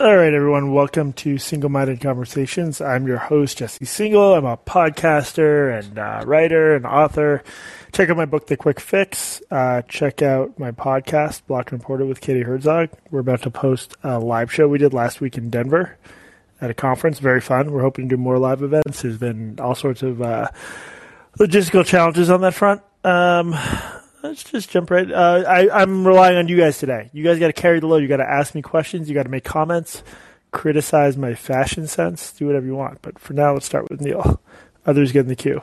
All right, everyone, welcome to Singal Minded Conversations. I'm your host, Jesse Singal. I'm a podcaster and uh, writer and author. Check out my book, The Quick Fix. Uh, check out my podcast, Block and with Katie Herzog. We're about to post a live show we did last week in Denver at a conference. Very fun. We're hoping to do more live events. There's been all sorts of uh, logistical challenges on that front. Um, let's just jump right. Uh, I, I'm relying on you guys today. You guys got to carry the load. You got to ask me questions. You got to make comments, criticize my fashion sense, do whatever you want. But for now, let's start with Neil. Others get in the queue.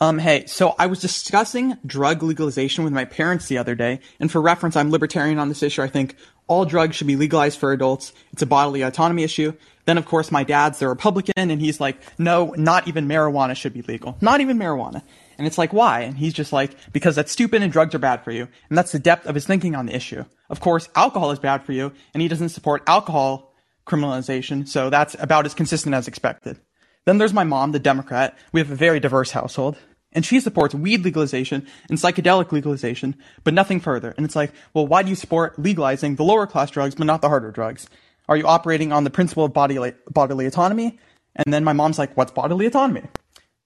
Um, hey, so I was discussing drug legalization with my parents the other day, and for reference, I'm libertarian on this issue. I think all drugs should be legalized for adults. It's a bodily autonomy issue. Then, of course, my dad's the Republican, and he's like, no, not even marijuana should be legal. Not even marijuana. And it's like, why? And he's just like, because that's stupid and drugs are bad for you. And that's the depth of his thinking on the issue. Of course, alcohol is bad for you, and he doesn't support alcohol criminalization, so that's about as consistent as expected. Then there's my mom, the Democrat. We have a very diverse household. And she supports weed legalization and psychedelic legalization, but nothing further. And it's like, well, why do you support legalizing the lower class drugs, but not the harder drugs? Are you operating on the principle of bodily, bodily autonomy? And then my mom's like, what's bodily autonomy?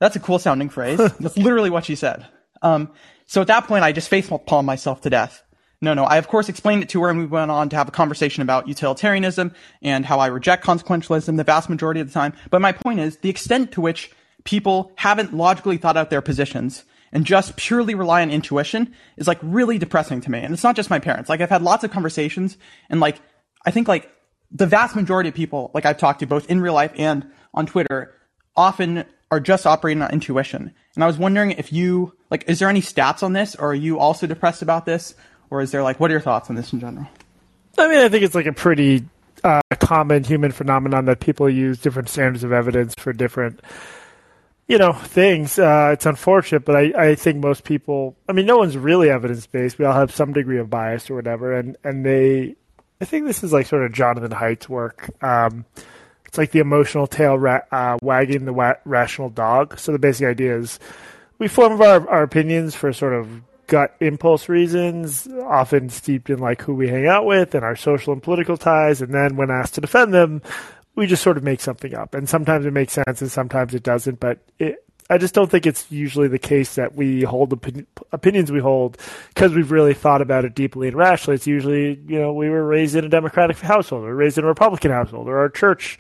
That's a cool sounding phrase. That's literally what she said. Um, so at that point, I just facepalmed myself to death. No, no, I of course explained it to her and we went on to have a conversation about utilitarianism and how I reject consequentialism the vast majority of the time. But my point is the extent to which people haven't logically thought out their positions and just purely rely on intuition is like really depressing to me. And it's not just my parents. Like I've had lots of conversations and like, I think like the vast majority of people, like I've talked to both in real life and on Twitter, often are just operating on intuition. And I was wondering if you, like, is there any stats on this, or are you also depressed about this? Or is there, like, what are your thoughts on this in general? I mean, I think it's like a pretty uh, common human phenomenon that people use different standards of evidence for different, you know, things. Uh, it's unfortunate, but I, I think most people, I mean, no one's really evidence based. We all have some degree of bias or whatever. And, and they, I think this is like sort of Jonathan Haidt's work. Um, it's like the emotional tail ra- uh, wagging the wa- rational dog. So the basic idea is we form our, our opinions for sort of gut impulse reasons, often steeped in like who we hang out with and our social and political ties. And then when asked to defend them, we just sort of make something up. And sometimes it makes sense and sometimes it doesn't. But it, I just don't think it's usually the case that we hold the opinions we hold because we've really thought about it deeply and rationally. It's usually, you know, we were raised in a Democratic household or raised in a Republican household or our church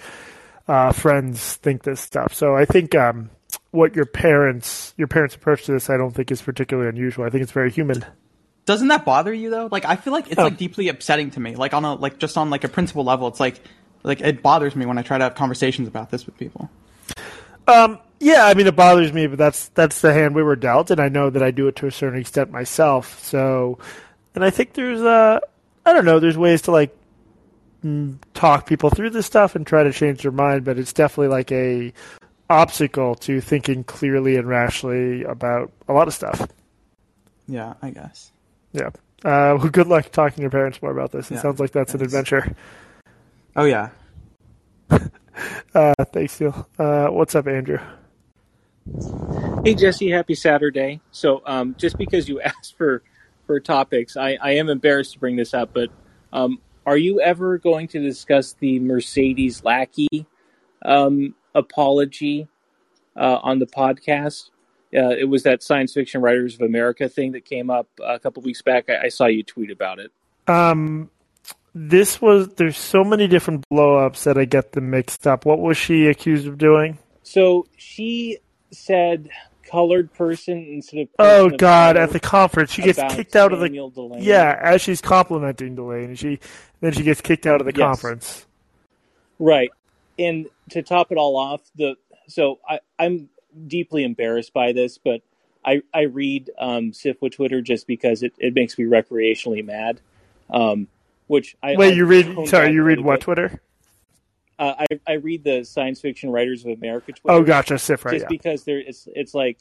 uh, friends think this stuff. So I think um, what your parents, your parents' approach to this, I don't think is particularly unusual. I think it's very human. Doesn't that bother you though? Like I feel like it's oh. like deeply upsetting to me. Like on a like just on like a principal level, it's like like it bothers me when I try to have conversations about this with people. Um, yeah, I mean it bothers me, but that's that's the hand we were dealt, and I know that I do it to a certain extent myself. So, and I think there's uh, I don't know, there's ways to like talk people through this stuff and try to change their mind, but it's definitely like a obstacle to thinking clearly and rationally about a lot of stuff. Yeah, I guess. Yeah. Uh, well, good luck talking to your parents more about this. It yeah, sounds like that's thanks. an adventure. Oh yeah. uh, thanks, Neil. Uh, what's up, Andrew? Hey Jesse, happy Saturday. So, um, just because you asked for for topics, I, I am embarrassed to bring this up, but um, are you ever going to discuss the Mercedes Lackey um, apology uh, on the podcast? Uh, it was that Science Fiction Writers of America thing that came up a couple weeks back. I, I saw you tweet about it. Um, this was there's so many different blowups that I get them mixed up. What was she accused of doing? So she said colored person instead of. Oh God! At the conference, she gets kicked out Samuel of the. Yeah, as she's complimenting Delany, she then she gets kicked out of the yes. conference. Right, and to top it all off, the so I, I'm deeply embarrassed by this, but I I read um, SFWA Twitter just because it, it makes me recreationally mad. Um, which I wait, you read? Sorry, you read what. Twitter? Uh, I I read the Science Fiction Writers of America Twitter. Oh, gotcha, right? Just yeah. because there, it's it's like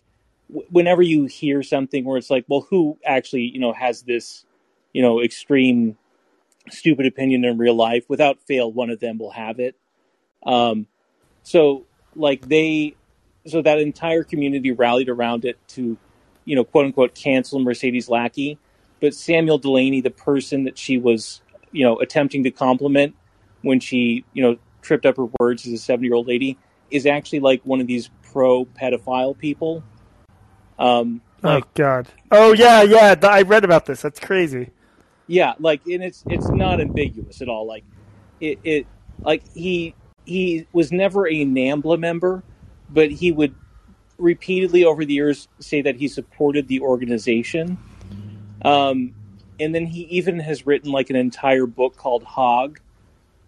whenever you hear something where it's like, well, who actually you know has this you know extreme stupid opinion in real life? Without fail, one of them will have it. Um, so like they, so that entire community rallied around it to, you know, quote unquote, cancel Mercedes Lackey. But Samuel Delany, the person that she was, you know, attempting to compliment, when she, you know, tripped up her words as a seven year old lady is actually like one of these pro pedophile people. Um, like, oh God. Oh yeah, yeah. I read about this. That's crazy. yeah, like, and it's it's not ambiguous at all. Like, it, it like he he was never a NAMBLA member, but he would repeatedly over the years say that he supported the organization. Um, and then he even has written like an entire book called Hog,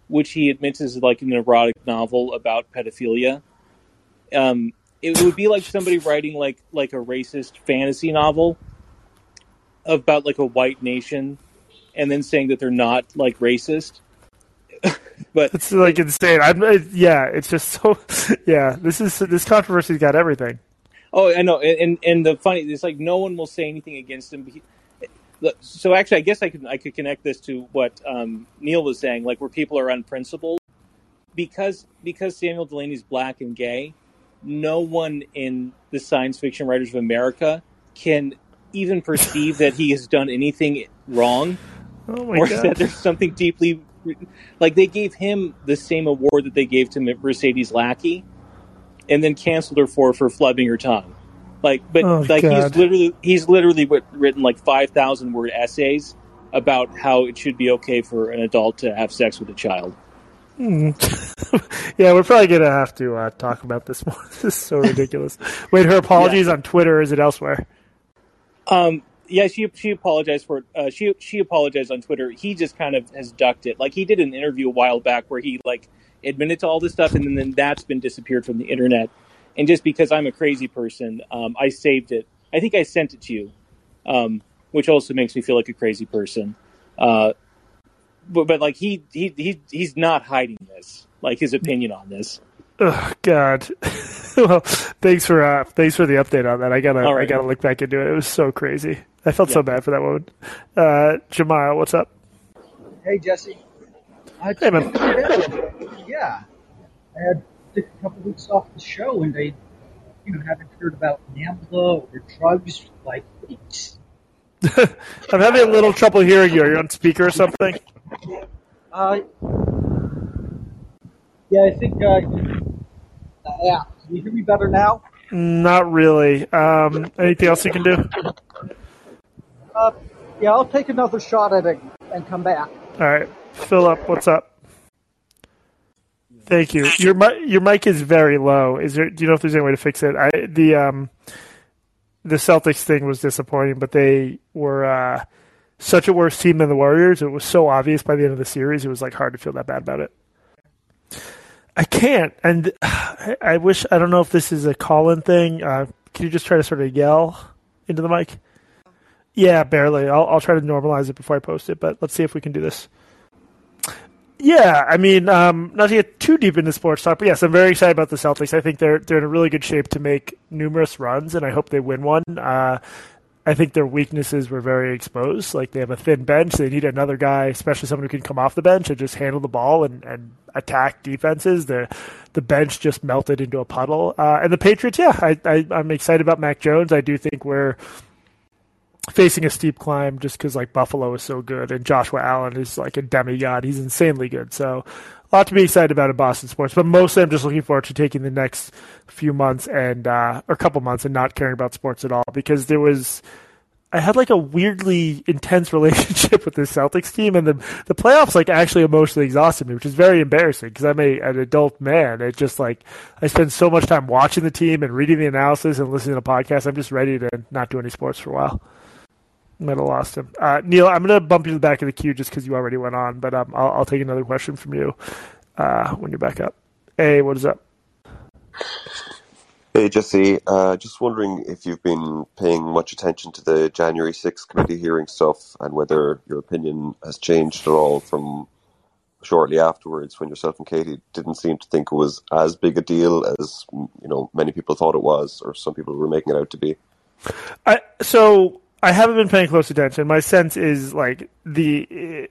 which he admits is like an erotic novel about pedophilia. Um, it would be like somebody writing like like a racist fantasy novel about like a white nation, and then saying that they're not like racist. but It's like insane. I'm. It, yeah, it's just so. Yeah, this is this controversy's got everything. Oh, I know, and and, and the funny it's like no one will say anything against him. He- So actually, I guess I could I could connect this to what um, Neil was saying, like where people are unprincipled because because Samuel Delany's black and gay. No one in the science fiction writers of America can even perceive that he has done anything wrong Oh my or God. that there's something deeply like they gave him the same award that they gave to Mercedes Lackey, and then canceled her for for flubbing her tongue. Like, but Oh, like he's literally he's literally written like five thousand word essays about how it should be okay for an adult to have sex with a child. yeah, we're probably gonna have to uh, talk about this more. this is so ridiculous. Wait, her apologies on Twitter. or Is it elsewhere? Um, yeah, she she apologized for it. Uh, she she apologized on Twitter. He just kind of has ducked it. Like he did an interview a while back where he like admitted to all this stuff, and then, then that's been disappeared from the internet. And just because I'm a crazy person, um, I saved it. I think I sent it to you, um, which also makes me feel like a crazy person. Uh, but, but like he he he he's not hiding this, like his opinion on this. Oh God. well, thanks for uh, thanks for the update on that. I gotta All I gotta look back into it. It was so crazy. I felt so bad for that woman. Uh, Jamal, what's up? Hey, Jesse. I Hey, man. Yeah. I had took a couple weeks off the show and I, you know, haven't heard about NAMBLA or drugs for like weeks. I'm having a little trouble hearing you. Are you on speaker or something? Uh, yeah, I think, uh, uh, yeah. Can you hear me better now? Not really. Um, anything else you can do? Uh, yeah, I'll take another shot at it and come back. All right, Philip, what's up? Thank you. Your mi- your mic is very low. Is there? Do you know if there's any way to fix it? I the um the Celtics thing was disappointing, but they were uh, such a worse team than the Warriors. It was so obvious by the end of the series. It was like hard to feel that bad about it. I can't, and I, I wish I don't know if this is a call-in thing. Uh, can you just try to sort of yell into the mic? Yeah, barely. I'll I'll try to normalize it before I post it, but let's see if we can do this. Yeah, I mean, um, not to get too deep into sports talk, but yes, I'm very excited about the Celtics. I think they're they're in a really good shape to make numerous runs, and I hope they win one. Uh, I think their weaknesses were very exposed. Like they have a thin bench, they need another guy, especially someone who can come off the bench and just handle the ball and, and attack defenses. The the bench just melted into a puddle. Uh, and the Patriots, yeah, I, I I'm excited about Mac Jones. I do think we're facing a steep climb just because like Buffalo is so good and Joshua Allen is like a demigod. He's insanely good. So a lot to be excited about in Boston sports. But mostly I'm just looking forward to taking the next few months and uh, or couple months and not caring about sports at all because there was. I had like a weirdly intense relationship with this Celtics team, and the the playoffs like actually emotionally exhausted me, which is very embarrassing because I'm a an adult man. It just like I spend so much time watching the team and reading the analysis and listening to podcasts. I'm just ready to not do any sports for a while. Might have lost him. Uh, Neil, I'm going to bump you to the back of the queue just because you already went on, but um, I'll, I'll take another question from you uh, when you're back up. Hey, what is up? Hey Jesse, uh, just wondering if you've been paying much attention to the January 6th committee hearing stuff and whether your opinion has changed at all from shortly afterwards when yourself and Katie didn't seem to think it was as big a deal as you know many people thought it was or some people were making it out to be. I, so I haven't been paying close attention. My sense is like the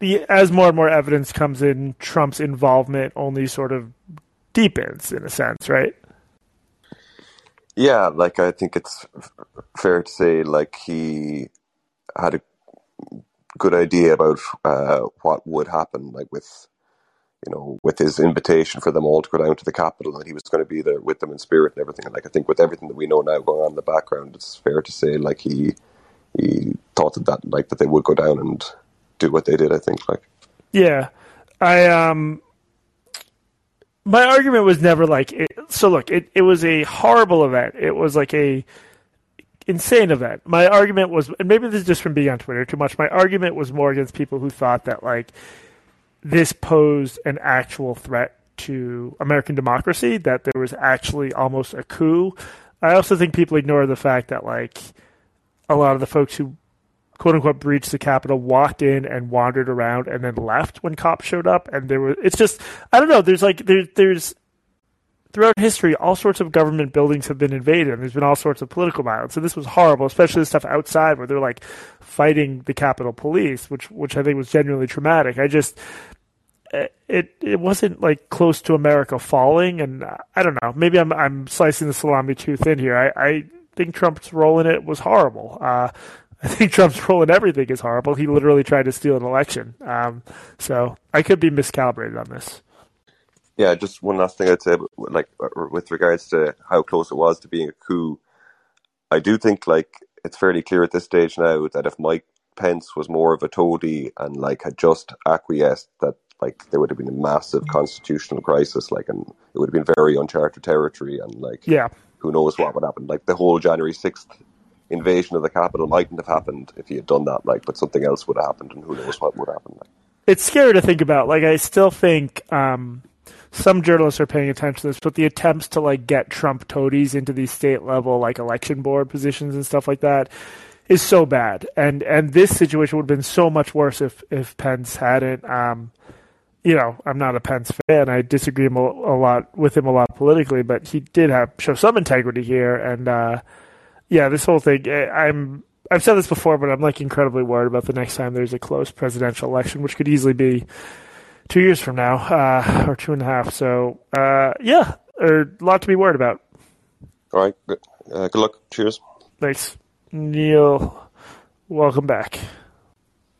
the as more and more evidence comes in, Trump's involvement only sort of deepens in a sense, right? Yeah, like I think it's fair to say like he had a good idea about uh, what would happen, like with you know, with his invitation for them all to go down to the Capitol, and he was going to be there with them in spirit and everything. And like I think with everything that we know now going on in the background, it's fair to say like he he thought that, that like that they would go down and do what they did. I think like yeah, I um. My argument was never like it, so. Look, it, it was a horrible event. It was like a insane event. My argument was, and maybe this is just from being on Twitter too much. My argument was more against people who thought that like this posed an actual threat to American democracy, that there was actually almost a coup. I also think people ignore the fact that like a lot of the folks who quote unquote breached the Capitol walked in and wandered around and then left when cops showed up and there was it's just I don't know, there's like there there's throughout history, all sorts of government buildings have been invaded, and there's been all sorts of political violence. And this was horrible, especially the stuff outside where they're like fighting the Capitol Police, which which I think was genuinely traumatic. I just it it wasn't like close to America falling, and I don't know. Maybe I'm I'm slicing the salami too thin here. I, I think Trump's role in it was horrible. Uh, I think Trump's role in everything is horrible. He literally tried to steal an election. Um, so I could be miscalibrated on this. Yeah, just one last thing I'd say, like with regards to how close it was to being a coup. I do think like it's fairly clear at this stage now that if Mike Pence was more of a toady and like had just acquiesced, that like there would have been a massive constitutional crisis, like, and it would have been very uncharted territory, and like, yeah, who knows what would happen? Like the whole January sixth invasion of the Capitol mightn't have happened if he had done that, like, but something else would have happened, and who knows what would happen. Like. It's scary to think about. Like, I still think. um some journalists are paying attention to this, but the attempts to like get Trump toadies into these state level like election board positions and stuff like that is so bad. And and this situation would have been so much worse if if Pence hadn't. Um, you know, I'm not a Pence fan. I disagree a lot with him a lot politically, but he did have show some integrity here. And uh, yeah, this whole thing, eh, I'm I've said this before, but I'm like incredibly worried about the next time there's a close presidential election, which could easily be two years from now, uh, or two and a half. So, uh, yeah, a lot to be worried about. All right. Good, uh, good luck. Cheers. Thanks. Neil, welcome back.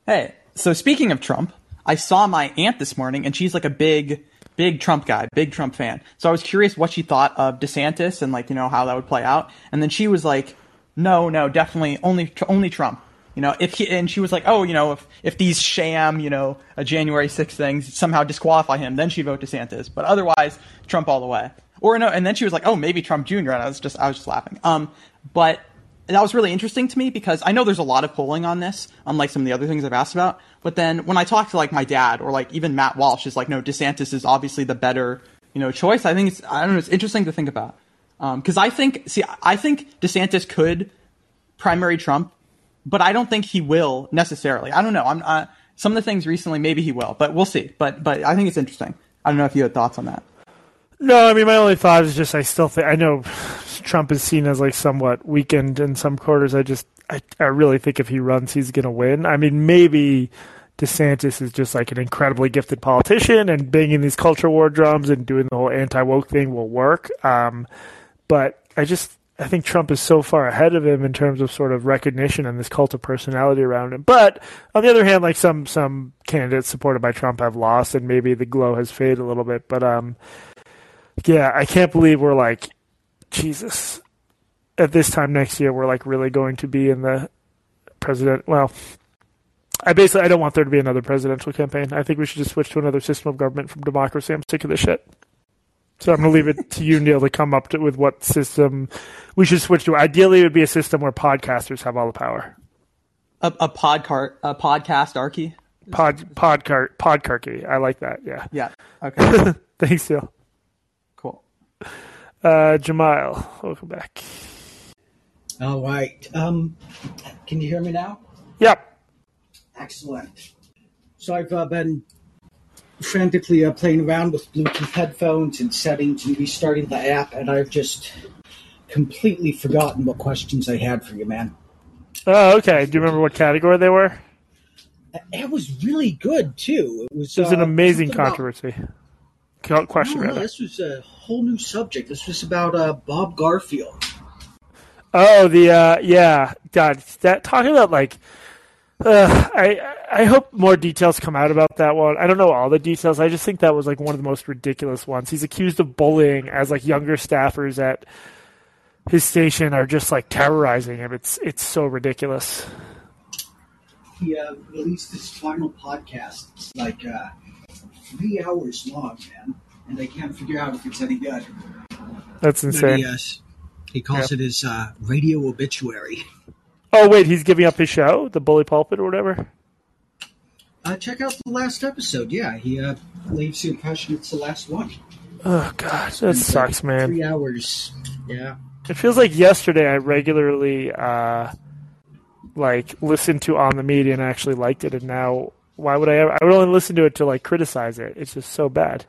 Hey, so speaking of Trump, I saw my aunt this morning, and she's like a big, big Trump guy, big Trump fan. So I was curious what she thought of DeSantis and like you know how that would play out. And then she was like, "No, no, definitely only only Trump." You know, if he, and she was like, oh, you know, if, if these sham, you know, a January 6th things somehow disqualify him, then she'd vote DeSantis. But otherwise, Trump all the way. Or no, and then she was like, oh, maybe Trump Jr. And I was just, I was just laughing. Um, but that was really interesting to me because I know there's a lot of polling on this, unlike some of the other things I've asked about. But then when I talk to like my dad or like even Matt Walsh is like, no, DeSantis is obviously the better, you know, choice. I think it's, I don't know, it's interesting to think about. Um, cause I think, see, I think DeSantis could primary Trump but I don't think he will necessarily. I don't know. I'm uh, some of the things recently, maybe he will, but we'll see. But but I think it's interesting. I don't know if you had thoughts on that. No, I mean my only thought is just I still think I know Trump is seen as like somewhat weakened in some quarters. I just I, I really think if he runs, he's going to win. I mean maybe. DeSantis is just like an incredibly gifted politician, and banging these culture war drums and doing the whole anti woke thing will work. Um, but I just I think Trump is so far ahead of him in terms of sort of recognition and this cult of personality around him. But on the other hand, like some some candidates supported by Trump have lost, and maybe the glow has faded a little bit. But um, yeah, I can't believe we're like Jesus. At this time next year, we're like really going to be in the president. Well, I basically I don't want there to be another presidential campaign. I think we should just switch to another system of government from democracy. I'm sick of this shit. So I'm going to leave it to you, Neil, to come up to, with what system we should switch to. Ideally, it would be a system where podcasters have all the power. A, a podcart, a podcast archy. Pod podcart podcarchy. I like that. Yeah. Yeah. Okay. Thanks, Neil. Cool. Uh, Jamal, welcome back. All right. Um, can you hear me now? Yep. Excellent. So I've uh, been frantically uh, playing around with Bluetooth headphones and settings and restarting the app, and I've just completely forgotten what questions I had for you, man. Oh, okay. Do you remember what category they were? It was really good too. It was. It was uh, an amazing controversy. About, question, no, no, this was a whole new subject. This was about uh, Bob Garfield. Oh, the uh, yeah, God, that talking about like, uh, I I hope more details come out about that one. I don't know all the details. I just think that was like one of the most ridiculous ones. He's accused of bullying as like younger staffers at his station are just like terrorizing him. It's it's so ridiculous. He uh, released his final podcast. It's like uh, three hours long, man, and they can't figure out if it's any good. That's But insane. he, uh, he calls it his uh, radio obituary. Oh wait, he's giving up his show, the Bully Pulpit or whatever. Uh, check out the last episode. Yeah, he uh, leaves the impression it's the last one. Oh god, that sucks, man. Three hours. Yeah. It feels like yesterday I regularly uh like listened to on the media and actually liked it and now why would I ever I would only listen to it to like criticize it. It's just so bad.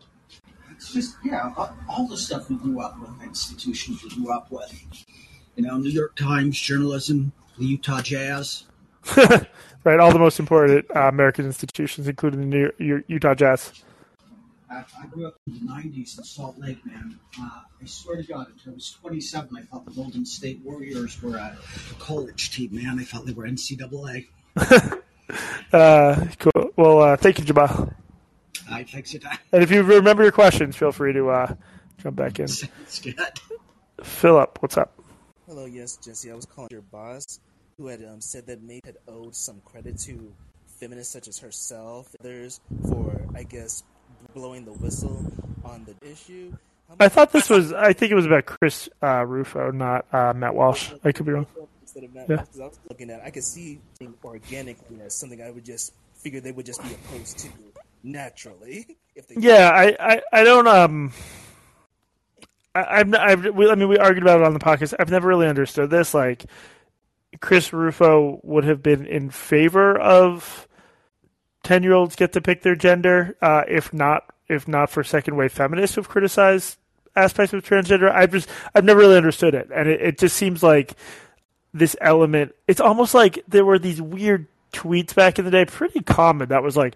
It's just, yeah, all- all the stuff we grew up with, institutions we grew up with. You know, New York Times, journalism, the Utah Jazz. right, all the most important uh, American institutions including the New U- Utah Jazz. I, I grew up in the 90s in Salt Lake, man. Uh, I swear to God, until I was 27, I thought the Golden State Warriors were a college team, man. I thought they were NCAA. Uh cool. Well, uh thank you Jamal. I fix it. And if you remember your questions, feel free to uh jump back in. It's good. Philip, what's up? Hello, yes, Jesse. I was calling your boss, who had um, said that May had owed some credit to feminists such as herself, others, for I guess blowing the whistle on the issue. I thought this was I think it was about Chris uh Rufo, not uh Matt Walsh. I could be wrong. Instead of Matt, Yeah. I was looking at, I could see organically as something I would just figure they would just be opposed to naturally if they. Yeah, I, I, I don't um. I, I've, I've, we, I mean, we argued about it on the podcast. I've never really understood this. Like, Chris Rufo would have been in favor of ten-year-olds get to pick their gender, uh, if not, if not for second-wave feminists who've criticized aspects of transgender. I've just, I've never really understood it, and it, it just seems like this element. It's almost like there were these weird tweets back in the day, pretty common. That was like,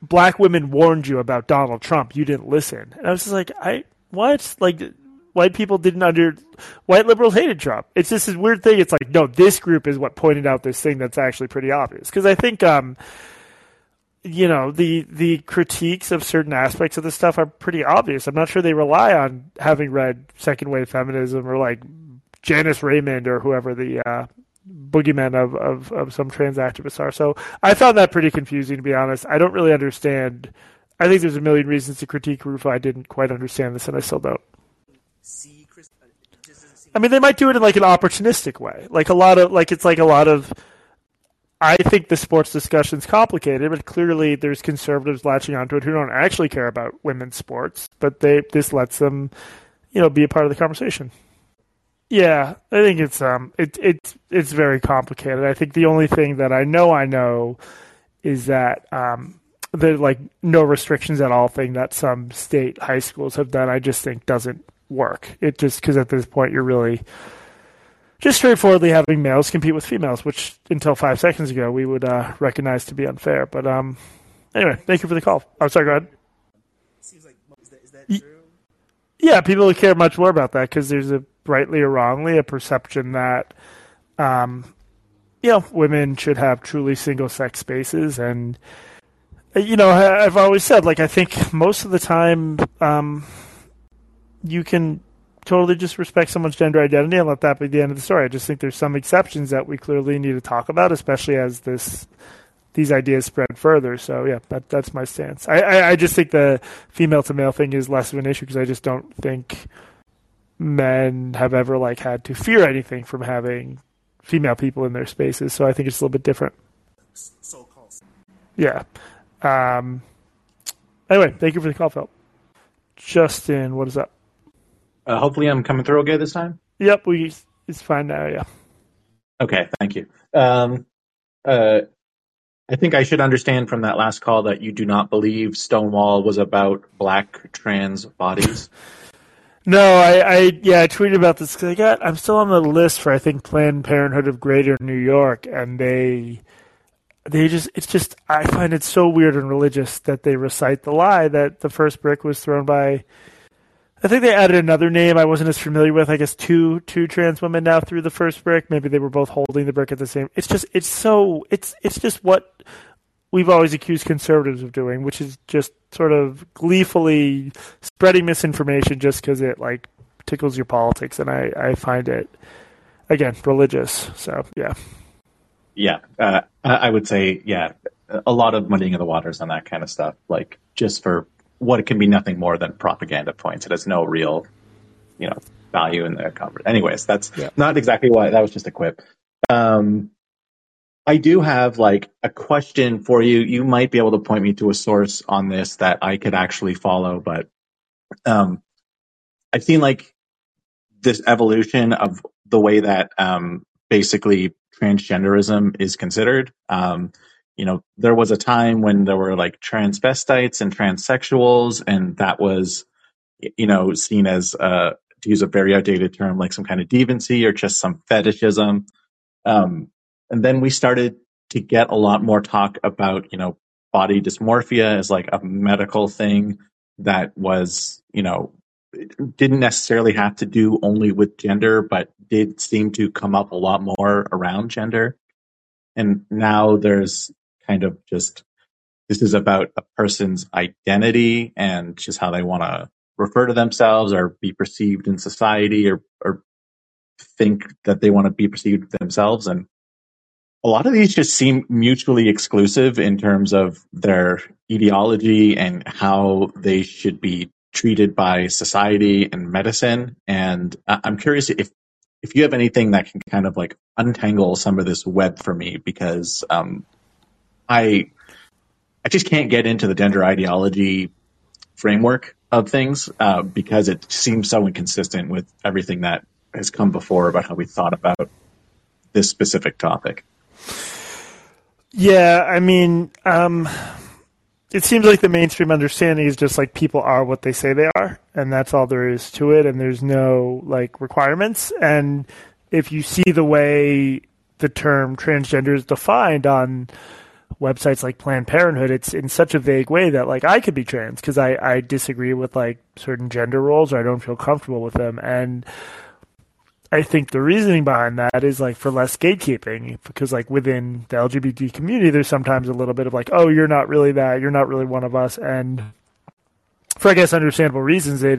black women warned you about Donald Trump. You didn't listen. And I was just like, I what? Like white people didn't under white liberals hated Trump. It's just this weird thing. It's like, no, this group is what pointed out this thing that's actually pretty obvious. Because I think um you know, the the critiques of certain aspects of this stuff are pretty obvious. I'm not sure they rely on having read second wave feminism or like Janice Raymond or whoever the uh boogeymen of, of, of some trans activists are. So I found that pretty confusing, to be honest. I don't really understand. I think there's a million reasons to critique Rufo. I didn't quite understand this, and I still don't. See Chris. I mean, they might do it in like an opportunistic way, like a lot of like it's like a lot of. I think the sports discussion's complicated, but clearly there's conservatives latching onto it who don't actually care about women's sports, but they this lets them, you know, be a part of the conversation. Yeah, I think it's um it it's it's very complicated. I think the only thing that I know I know is that um the like no restrictions at all thing that some state high schools have done. I just think doesn't work. It just because at this point you're really just straightforwardly having males compete with females, which until five seconds ago we would uh, recognize to be unfair. But um, anyway, thank you for the call. I'm sorry, go ahead. seems like is that, is that Ye- true? Yeah, people care much more about that because there's a rightly or wrongly a perception that, um, you know, women should have truly single sex spaces, and you know, I've always said like I think most of the time, um, you can totally just respect someone's gender identity and let that be the end of the story. I just think there's some exceptions that we clearly need to talk about, especially as this these ideas spread further. So yeah, that that's my stance. I I, I just think the female to male thing is less of an issue because I just don't think men have ever like had to fear anything from having female people in their spaces. So I think it's a little bit different. So called. Yeah. Um. Anyway, thank you for the call, Phil. Justin, what is up? Uh, hopefully, I'm coming through okay this time. Yep, we it's fine now. Yeah. Okay, thank you. Um, uh, I think I should understand from that last call that you do not believe Stonewall was about black trans bodies. No, I, I yeah, I tweeted about this because I got I'm still on the list for I think Planned Parenthood of Greater New York, and they they just it's just I find it so weird and religious that they recite the lie that the first brick was thrown by. I think they added another name I wasn't as familiar with. I guess two two trans women now through the first brick. Maybe they were both holding the brick at the same. It's just it's so it's it's just what we've always accused conservatives of doing, which is just sort of gleefully spreading misinformation just because it like tickles your politics, and I I find it again religious. So yeah. Yeah, uh, I would say yeah, a lot of muddying of the waters on that kind of stuff, like just for what it can be nothing more than propaganda points. It has no real, you know, value in the conversation. Anyways, that's yeah. not exactly why. That was just a quip. Um, I do have like a question for you. You might be able to point me to a source on this that I could actually follow, but um, I've seen like this evolution of the way that um, basically transgenderism is considered. Um, you know, there was a time when there were like transvestites and transsexuals, and that was, you know, seen as, uh, to use a very outdated term, like some kind of deviancy or just some fetishism. Um, and then we started to get a lot more talk about, you know, body dysmorphia as like a medical thing that was, you know, didn't necessarily have to do only with gender, but did seem to come up a lot more around gender. And now there's kind of just this is about a person's identity and just how they want to refer to themselves or be perceived in society or, or think that they want to be perceived themselves. And a lot of these just seem mutually exclusive in terms of their ideology and how they should be treated by society and medicine. And I'm curious if if you have anything that can kind of like untangle some of this web for me, because um, I I just can't get into the gender ideology framework of things uh, because it seems so inconsistent with everything that has come before about how we thought about this specific topic. Yeah, I mean, um, it seems like the mainstream understanding is just like people are what they say they are, and that's all there is to it, and there's no like requirements. And if you see the way the term transgender is defined on websites like Planned Parenthood, it's in such a vague way that like I could be trans because I, I disagree with like certain gender roles or I don't feel comfortable with them. And I think the reasoning behind that is like for less gatekeeping because like within the LGBT community, there's sometimes a little bit of like, oh, you're not really that, you're not really one of us. And for I guess understandable reasons, they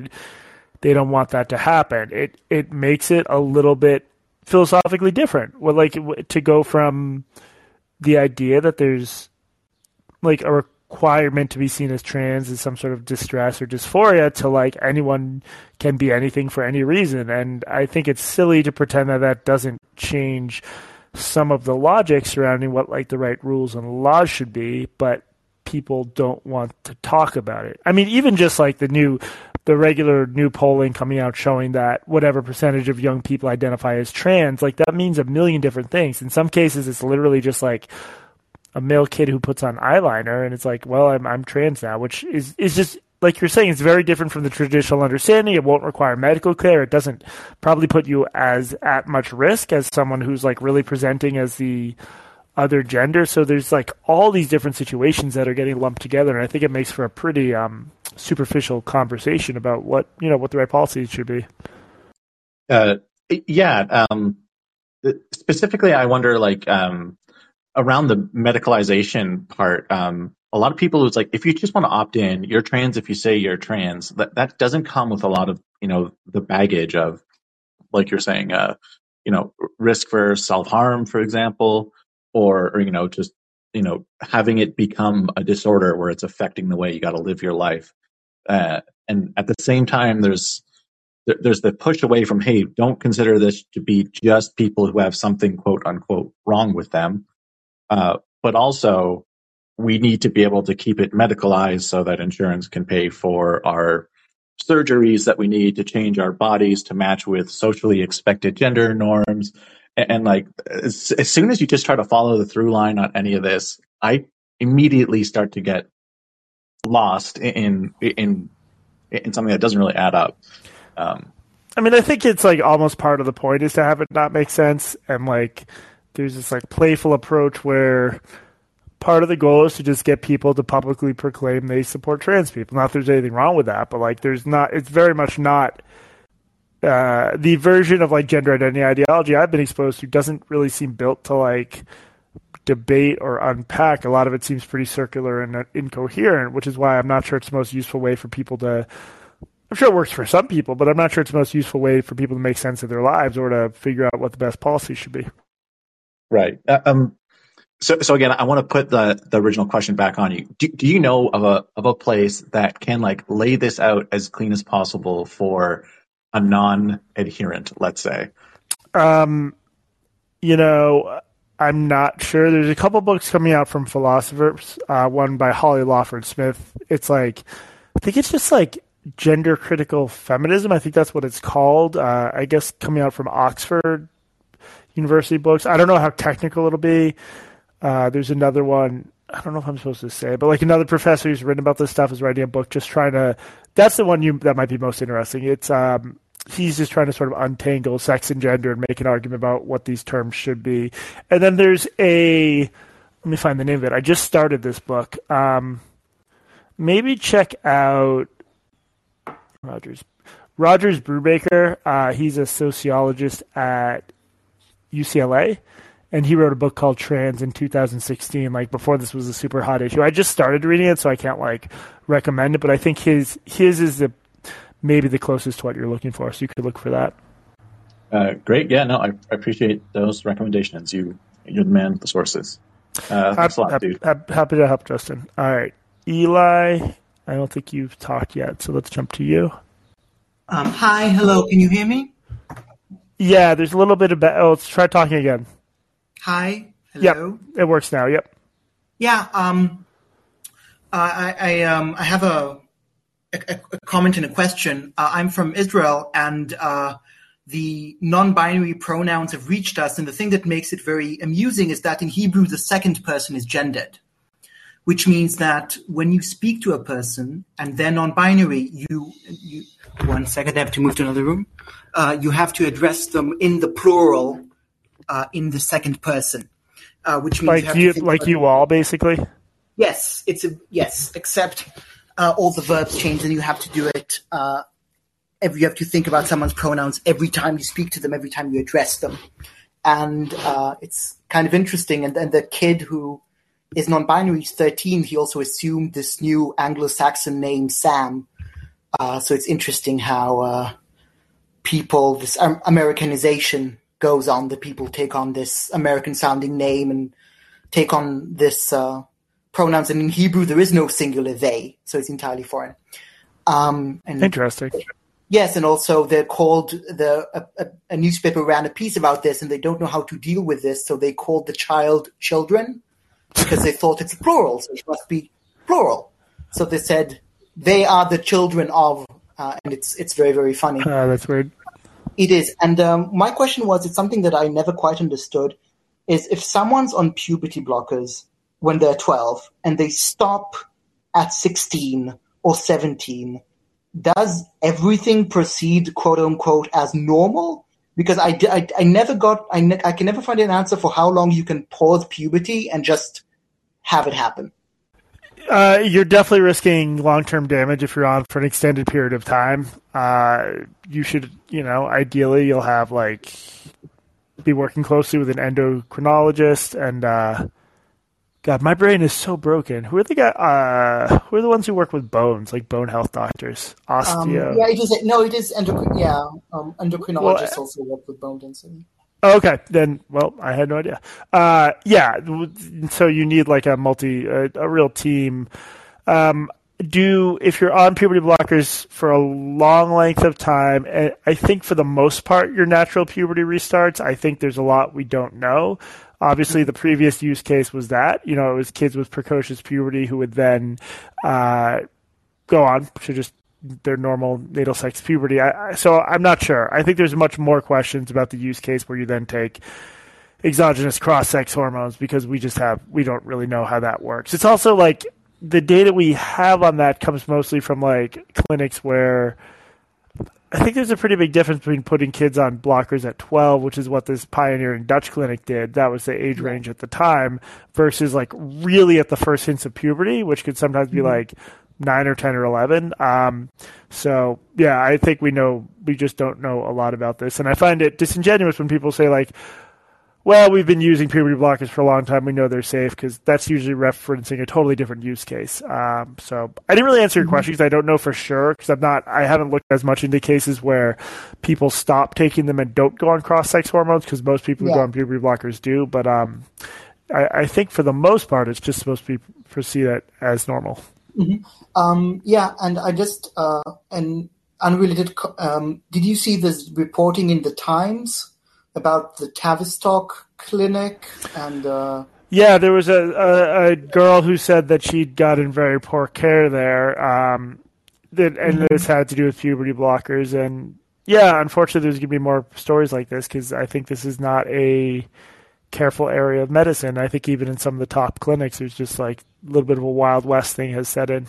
they don't want that to happen. It it makes it a little bit philosophically different. Well, like to go from the idea that there's like a requirement to be seen as trans is some sort of distress or dysphoria to like anyone can be anything for any reason. And I think it's silly to pretend that that doesn't change some of the logic surrounding what like the right rules and laws should be, but people don't want to talk about it. I mean, even just like the new the regular new polling coming out showing that whatever percentage of young people identify as trans, like that means a million different things. In some cases, it's literally just like a male kid who puts on eyeliner, and it's like, well, I'm I'm trans now, which is is just like you're saying, it's very different from the traditional understanding. It won't require medical care. It doesn't probably put you as at much risk as someone who's like really presenting as the other gender. So there's like all these different situations that are getting lumped together, and I think it makes for a pretty um, superficial conversation about what you know what the right policies should be. Uh, yeah. Um, specifically, I wonder like um, around the medicalization part. Um, a lot of people it's like if you just want to opt in, you're trans. If you say you're trans, that that doesn't come with a lot of you know the baggage of like you're saying, uh, you know, risk for self harm, for example, or, or you know just you know having it become a disorder where it's affecting the way you got to live your life. Uh, and at the same time there's there's the push away from hey don't consider this to be just people who have something quote unquote wrong with them. Uh, but also we need to be able to keep it medicalized so that insurance can pay for our surgeries that we need to change our bodies to match with socially expected gender norms and, and like as, as soon as you just try to follow the through line on any of this i immediately start to get lost in in in something that doesn't really add up. Um, I mean, I think it's like almost part of the point is to have it not make sense, and like there's this like playful approach where part of the goal is to just get people to publicly proclaim they support trans people. Not that there's anything wrong with that, but like there's not. It's very much not. Uh, the version of like gender identity ideology I've been exposed to doesn't really seem built to like debate or unpack. A lot of it seems pretty circular and incoherent, which is why I'm not sure it's the most useful way for people to. I'm sure it works for some people, but I'm not sure it's the most useful way for people to make sense of their lives or to figure out what the best policy should be. Right. Uh, um, so, so again, I want to put the, the original question back on you. Do, do you know of a of a place that can like lay this out as clean as possible for a non-adherent, let's say? Um, you know, I'm not sure. There's a couple books coming out from philosophers. Uh, one by Holly Lawford Smith. It's like, I think it's just like gender critical feminism. I think that's what it's called. Uh, I guess coming out from Oxford University books. I don't know how technical it'll be. Uh, there's another one. I don't know if I'm supposed to say, but like another professor who's written about this stuff is writing a book, just trying to. That's the one you that might be most interesting. It's um, he's just trying to sort of untangle sex and gender and make an argument about what these terms should be. And then there's a. Let me find the name of it. I just started this book. Um, maybe check out Rogers. Rogers Brubaker. Uh, he's a sociologist at UCLA and he wrote a book called Trans in 2016, like before this was a super hot issue. I just started reading it, so I can't like recommend it, but I think his his is the maybe the closest to what you're looking for, so you could look for that. Uh, great, yeah, no, I, I, appreciate those recommendations. You you're the man with the sources. Uh, happy, lot, happy, happy to help, Justin. All right, Eli. I don't think you've talked yet, so let's jump to you. Um, hi, hello. Can you hear me? Yeah, there's a little bit of. Oh, let's try talking again. Hi. Hello. Yep, it works now. Yep. Yeah. Um, I, I, um, I have a, a, a, comment and a question. Uh, I'm from Israel, and uh, the non-binary pronouns have reached us. And the thing that makes it very amusing is that in Hebrew, the second person is gendered, which means that when you speak to a person and they're non-binary, you, you one second, I have to move to another room. Uh, you have to address them in the plural uh, in the second person, uh, which means like you, you like you all basically. Yes, it's a yes, except uh, all the verbs change, and you have to do it. Uh, every you have to think about someone's pronouns every time you speak to them, every time you address them, and uh, it's kind of interesting. And then the kid who is non-binary is 13 he also assumed this new anglo-saxon name sam uh, so it's interesting how uh, people this americanization goes on. The people take on this American sounding name and take on this uh, pronouns. And in Hebrew, there is no singular they, so it's entirely foreign. Um, and Interesting. Yes, and also they're called the a, a, newspaper ran a piece about this, and they don't know how to deal with this, so they called the child children because they thought it's plural, so it must be plural. So they said they are the children of, uh, and it's it's very very funny. Uh, that's weird. It is. And um, my question was it's something that I never quite understood is if someone's on puberty blockers when they're 12 and they stop at 16 or 17, does everything proceed, quote unquote, as normal? Because I, I, I never got, I, ne- I can never find an answer for how long you can pause puberty and just have it happen. Uh, you're definitely risking long term damage if you're on for an extended period of time. Uh, you should, you know, ideally you'll have like be working closely with an endocrinologist and uh, God, my brain is so broken. Who are the guy? Uh, who are the ones who work with bones, like bone health doctors? Osteo. Um, yeah, it is. No, it is endocrin. Yeah, um, endocrinologists well, also work with bone density. Okay, then, well, I had no idea. Uh, yeah, so you need like a multi, a, a real team. Um, do if you're on puberty blockers for a long length of time, and I think for the most part your natural puberty restarts. I think there's a lot we don't know. Obviously, the previous use case was that you know it was kids with precocious puberty who would then uh, go on to just their normal natal sex puberty. I, I, so I'm not sure. I think there's much more questions about the use case where you then take exogenous cross-sex hormones because we just have we don't really know how that works. It's also like the data we have on that comes mostly from like clinics where I think there's a pretty big difference between putting kids on blockers at 12, which is what this pioneering Dutch clinic did. That was the age range at the time, versus like really at the first hints of puberty, which could sometimes be mm-hmm. like nine or ten or eleven. Um, so yeah, I think we know we just don't know a lot about this, and I find it disingenuous when people say like, well, we've been using puberty blockers for a long time. We know they're safe because that's usually referencing a totally different use case. Um, so I didn't really answer your question because I don't know for sure because I'm not. I haven't looked as much into cases where people stop taking them and don't go on cross-sex hormones because most people who go on puberty blockers do. But um, I, I think for the most part, it's just supposed to be proceed as normal. Um, yeah, and I just uh, an unrelated. Um, did you see this reporting in the Times about the Tavistock clinic and? Uh, Yeah, there was a, a, a girl who said that she'd gotten very poor care there, um, that, and this had to do with puberty blockers. And yeah, unfortunately, there's going to be more stories like this because I think this is not a careful area of medicine. I think even in some of the top clinics, there's just like little bit of a Wild West thing has set in.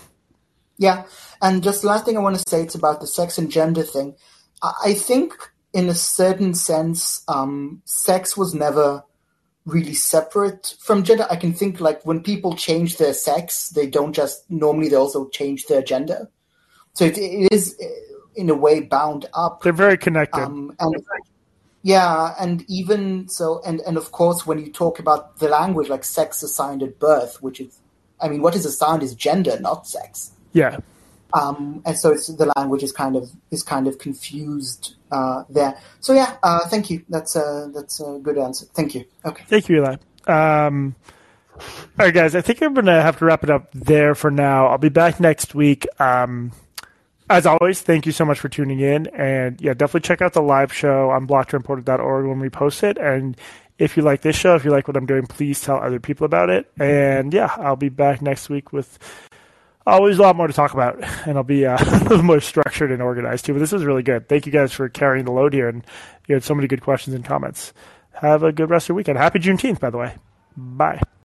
Yeah, and just last thing I want to say, it's about the sex and gender thing. I think, in a certain sense, um, sex was never really separate from gender. I can think like when people change their sex, they don't just normally they also change their gender. So it, it is in a way bound up. They're very connected. Um, and yeah, and even so, and and of course, when you talk about the language like sex assigned at birth, which is, I mean, what is assigned is gender, not sex. yeah. Um, and so it's, the language is kind of is kind of confused uh, there. So yeah, uh, thank you. That's a that's a good answer. Thank you. Okay. Thank you, Eli. Um, all right, guys. I think I'm going to have to wrap it up there for now. I'll be back next week. Um, as always, thank you so much for tuning in. And yeah, definitely check out the live show on blockedandreported.org when we post it. And if you like this show, if you like what I'm doing, please tell other people about it. And yeah, I'll be back next week with always a lot more to talk about. And I'll be uh, a little more structured and organized too. But this was really good. Thank you guys for carrying the load here. And you had so many good questions and comments. Have a good rest of your weekend. Happy Juneteenth, by the way. Bye.